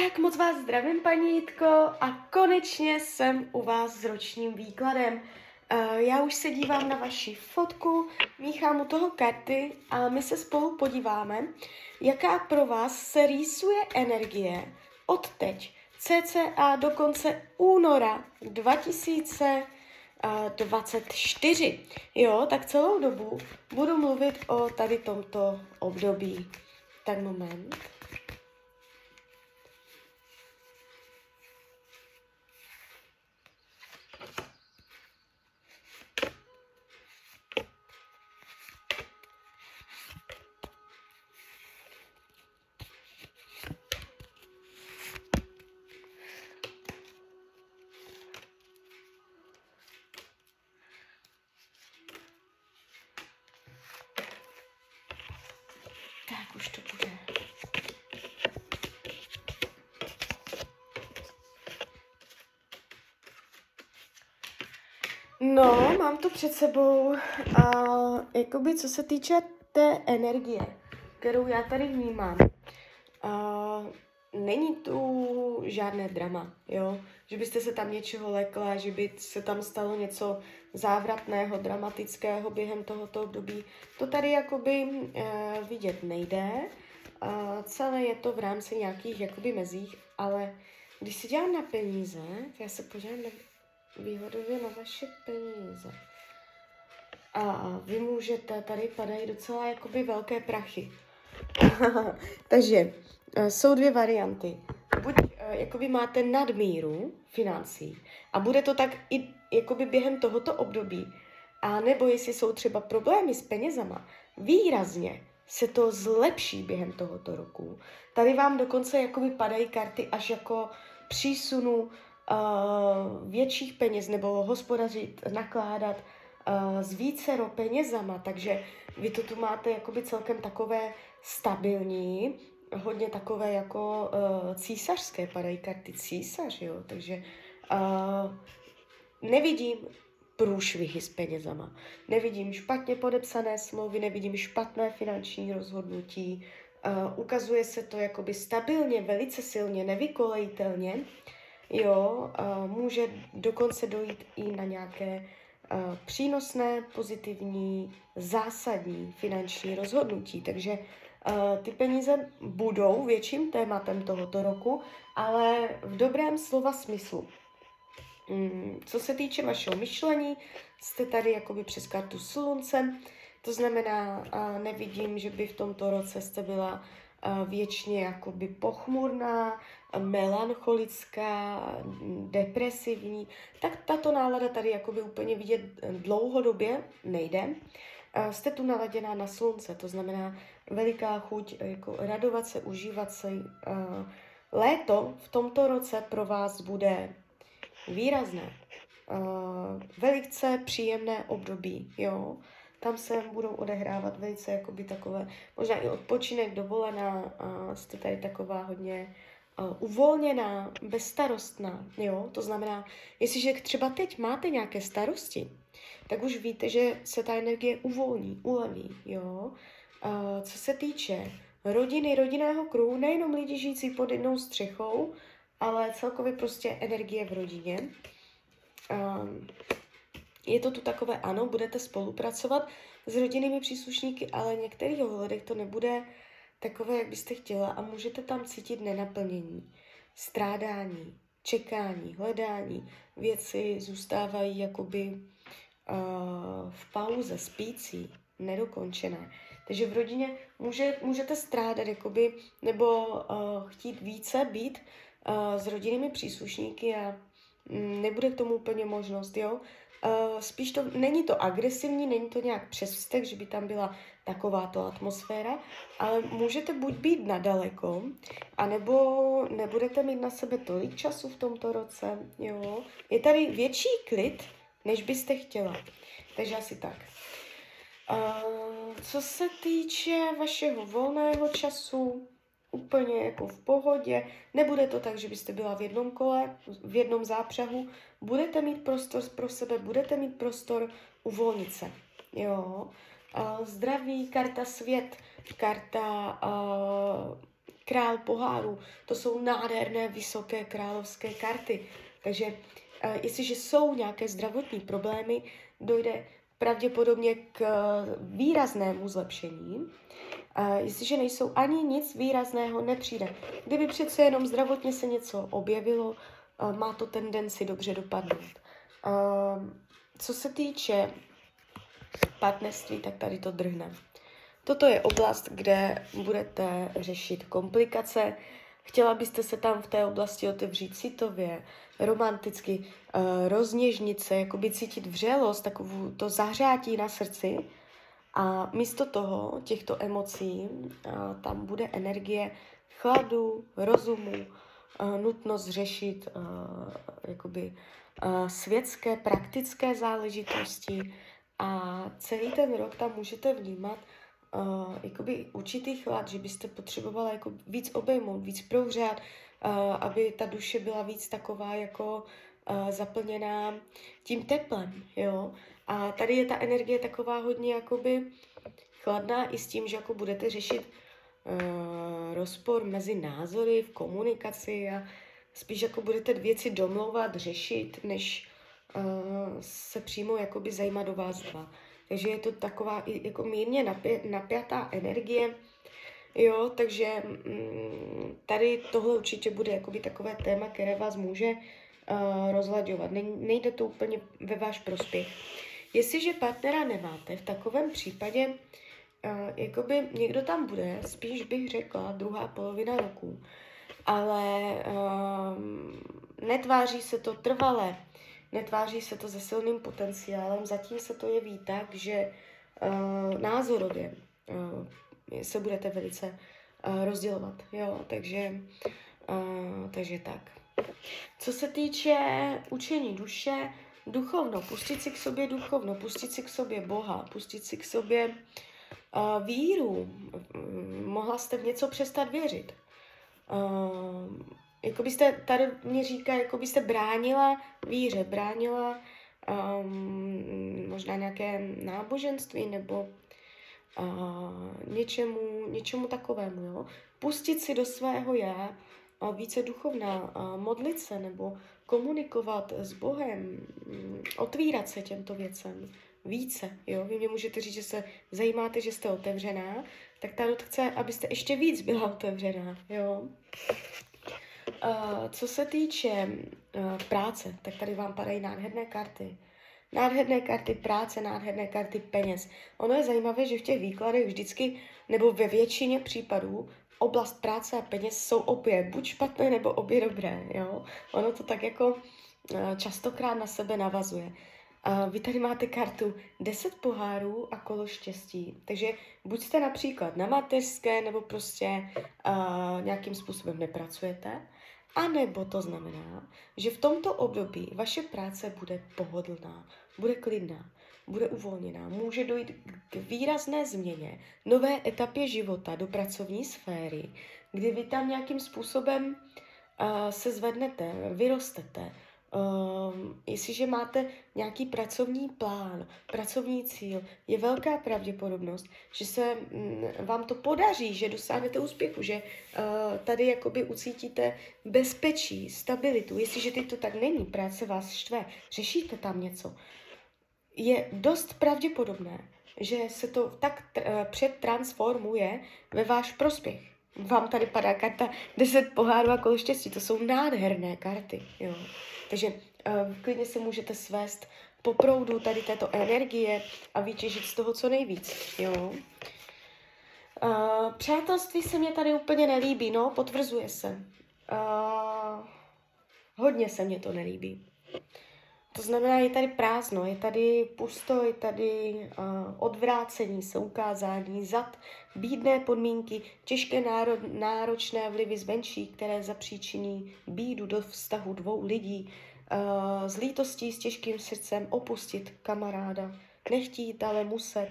Tak moc vás zdravím, paní Jitko, a konečně jsem u vás s ročním výkladem. Uh, já už se dívám na vaši fotku, míchám u toho karty a my se spolu podíváme, jaká pro vás se rýsuje energie od teď, cca do konce února 2024. Jo, tak celou dobu budu mluvit o tady tomto období. Tak moment. No, mám to před sebou a jakoby co se týče té energie, kterou já tady vnímám, a není tu žádné drama, jo? Že byste se tam něčeho lekla, že by se tam stalo něco závratného, dramatického během tohoto období. To tady jakoby e, vidět nejde. E, celé je to v rámci nějakých jakoby mezích, ale když si dělám na peníze, já se podívám na výhodově na vaše peníze. A vy můžete, tady padají docela jakoby velké prachy. Takže uh, jsou dvě varianty. Buď uh, jakoby máte nadmíru financí a bude to tak i jakoby během tohoto období, a nebo jestli jsou třeba problémy s penězama, výrazně se to zlepší během tohoto roku. Tady vám dokonce jakoby padají karty až jako přísunu větších peněz nebo hospodařit, nakládat s vícero penězama, takže vy to tu máte jakoby celkem takové stabilní, hodně takové jako uh, císařské, padají karty císař, jo, takže uh, nevidím průšvihy s penězama. Nevidím špatně podepsané smlouvy, nevidím špatné finanční rozhodnutí. Uh, ukazuje se to jakoby stabilně, velice silně, nevykolejitelně. Jo, může dokonce dojít i na nějaké přínosné, pozitivní, zásadní finanční rozhodnutí. Takže ty peníze budou větším tématem tohoto roku, ale v dobrém slova smyslu. Um, co se týče vašeho myšlení, jste tady jakoby přes kartu slunce, to znamená, nevidím, že by v tomto roce jste byla věčně jakoby pochmurná, melancholická, depresivní, tak tato nálada tady jakoby úplně vidět dlouhodobě nejde. Jste tu naladěná na slunce, to znamená veliká chuť jako radovat se, užívat se. Léto v tomto roce pro vás bude výrazné. Velice příjemné období, jo. Tam se budou odehrávat velice jakoby takové, možná i odpočinek, dovolená, a jste tady taková hodně uh, uvolněná, bezstarostná, jo. To znamená, jestliže třeba teď máte nějaké starosti, tak už víte, že se ta energie uvolní, uleví, jo. Uh, co se týče rodiny, rodinného kruhu, nejenom lidi žijící pod jednou střechou, ale celkově prostě energie v rodině. Um, je to tu takové, ano, budete spolupracovat s rodinnými příslušníky, ale v některých ohledech to nebude takové, jak byste chtěla a můžete tam cítit nenaplnění, strádání, čekání, hledání. Věci zůstávají jakoby uh, v pauze, spící, nedokončené. Takže v rodině může, můžete strádat jakoby, nebo uh, chtít více být uh, s rodinnými příslušníky a um, nebude k tomu úplně možnost, jo. Uh, spíš to, není to agresivní, není to nějak přes vztek, že by tam byla takováto atmosféra, ale můžete buď být nadaleko, anebo nebudete mít na sebe tolik času v tomto roce, jo. Je tady větší klid, než byste chtěla. Takže asi tak. Uh, co se týče vašeho volného času, úplně jako v pohodě. Nebude to tak, že byste byla v jednom kole, v jednom zápřahu. Budete mít prostor pro sebe, budete mít prostor uvolnit se. Jo. Zdraví, karta svět, karta král poháru, to jsou nádherné vysoké královské karty. Takže jestliže jsou nějaké zdravotní problémy, dojde pravděpodobně k uh, výraznému zlepšení. Uh, jestliže nejsou ani nic výrazného, nepřijde. Kdyby přece jenom zdravotně se něco objevilo, uh, má to tendenci dobře dopadnout. Co se týče partnerství, tak tady to drhne. Toto je oblast, kde budete řešit komplikace. Chtěla byste se tam v té oblasti otevřít citově, romanticky, uh, rozněžnit se, jakoby cítit vřelost, takovou to zahřátí na srdci. A místo toho, těchto emocí, uh, tam bude energie chladu, rozumu, uh, nutnost řešit uh, jakoby, uh, světské, praktické záležitosti a celý ten rok tam můžete vnímat uh, jakoby určitý chlad, že byste potřebovala jako víc obejmout, víc prohřát, uh, aby ta duše byla víc taková jako uh, zaplněná tím teplem, jo. A tady je ta energie taková hodně jakoby chladná i s tím, že jako budete řešit uh, rozpor mezi názory v komunikaci a spíš jako budete věci domlouvat, řešit, než uh, se přímo jakoby zajímat do vás dva. Takže je to taková jako mírně napě, napjatá energie, jo, takže mm, tady tohle určitě bude jakoby takové téma, které vás může uh, rozlaďovat. nejde to úplně ve váš prospěch. Jestliže partnera nemáte, v takovém případě uh, jakoby někdo tam bude, spíš bych řekla druhá polovina roku, ale uh, netváří se to trvale, netváří se to se silným potenciálem, zatím se to jeví tak, že uh, názorově uh, se budete velice uh, rozdělovat, jo, takže, uh, takže tak. Co se týče učení duše, duchovno, pustit si k sobě duchovno, pustit si k sobě Boha, pustit si k sobě uh, víru, mohla jste v něco přestat věřit. Uh, jako byste, tady mě říká, jako byste bránila víře, bránila um, možná nějaké náboženství nebo uh, něčemu, něčemu takovému, jo. Pustit si do svého já a více duchovná, uh, modlit se nebo komunikovat s Bohem, um, otvírat se těmto věcem více, jo. Vy mě můžete říct, že se zajímáte, že jste otevřená, tak Tarot chce, abyste ještě víc byla otevřená, jo. Uh, co se týče uh, práce, tak tady vám padají nádherné karty. Nádherné karty práce, nádherné karty peněz. Ono je zajímavé, že v těch výkladech vždycky, nebo ve většině případů, oblast práce a peněz jsou obě buď špatné, nebo obě dobré. Jo? Ono to tak jako uh, častokrát na sebe navazuje. Uh, vy tady máte kartu 10 pohárů a kolo štěstí. Takže buď jste například na mateřské, nebo prostě uh, nějakým způsobem nepracujete, a nebo to znamená, že v tomto období vaše práce bude pohodlná, bude klidná, bude uvolněná, může dojít k výrazné změně, nové etapě života do pracovní sféry, kdy vy tam nějakým způsobem uh, se zvednete, vyrostete, Um, jestliže máte nějaký pracovní plán, pracovní cíl, je velká pravděpodobnost, že se um, vám to podaří, že dosáhnete úspěchu, že uh, tady jakoby ucítíte bezpečí, stabilitu. Jestliže teď to tak není, práce vás štve, řešíte tam něco, je dost pravděpodobné, že se to tak uh, předtransformuje ve váš prospěch. Vám tady padá karta 10 pohárů a kolo štěstí. To jsou nádherné karty. Jo. Takže uh, klidně se můžete svést po proudu tady této energie a vytěžit z toho co nejvíc. Jo. Uh, přátelství se mě tady úplně nelíbí, no, potvrzuje se. Uh, hodně se mě to nelíbí. To znamená, je tady prázdno, je tady pusto, je tady uh, odvrácení se, ukázání, zad, bídné podmínky, těžké náro, náročné vlivy zvenčí, které zapříčiní bídu do vztahu dvou lidí, uh, s lítostí, s těžkým srdcem opustit kamaráda, nechtít, ale muset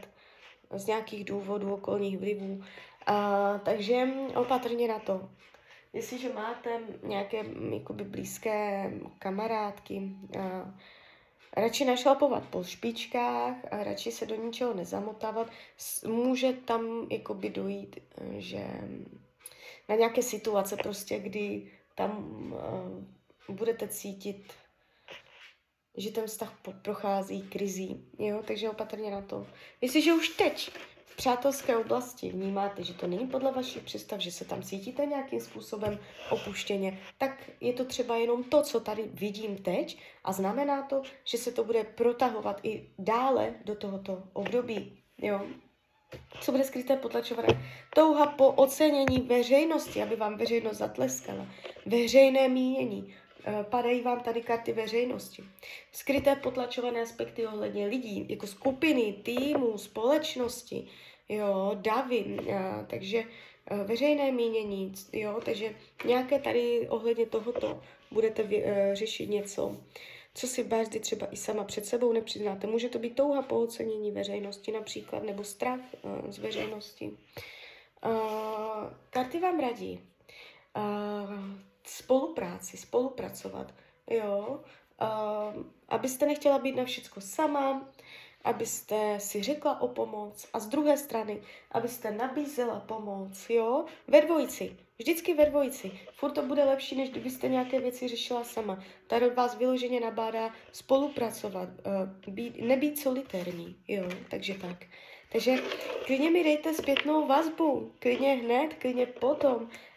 z nějakých důvodů, okolních vlivů. Uh, takže opatrně na to. Jestliže máte nějaké jakoby, blízké kamarádky, a radši našlapovat po špičkách a radši se do ničeho nezamotávat, může tam jakoby dojít, že na nějaké situace prostě, kdy tam uh, budete cítit, že ten vztah prochází krizí, jo, takže opatrně na to. Jestliže už teď přátelské oblasti vnímáte, že to není podle vašich představ, že se tam cítíte nějakým způsobem opuštěně, tak je to třeba jenom to, co tady vidím teď a znamená to, že se to bude protahovat i dále do tohoto období, jo. Co bude skryté potlačované? Touha po ocenění veřejnosti, aby vám veřejnost zatleskala. Veřejné mínění. Eh, padají vám tady karty veřejnosti. Skryté potlačované aspekty ohledně lidí, jako skupiny, týmů, společnosti, jo, davy, a, takže a, eh, veřejné mínění, jo, takže nějaké tady ohledně tohoto budete vě, a, eh, řešit něco, co si bázdy třeba i sama před sebou nepřiznáte. Může to být touha po ocenění veřejnosti například, nebo strach a, z veřejnosti. A, karty vám radí. A, spolupráci, spolupracovat, jo, uh, abyste nechtěla být na všecko sama, abyste si řekla o pomoc a z druhé strany, abyste nabízela pomoc, jo, ve dvojici, vždycky ve dvojici. Furt to bude lepší, než kdybyste nějaké věci řešila sama. Tady vás vyloženě nabádá spolupracovat, uh, být, nebýt solitérní, jo, takže tak. Takže klidně mi dejte zpětnou vazbu, klidně hned, klidně potom,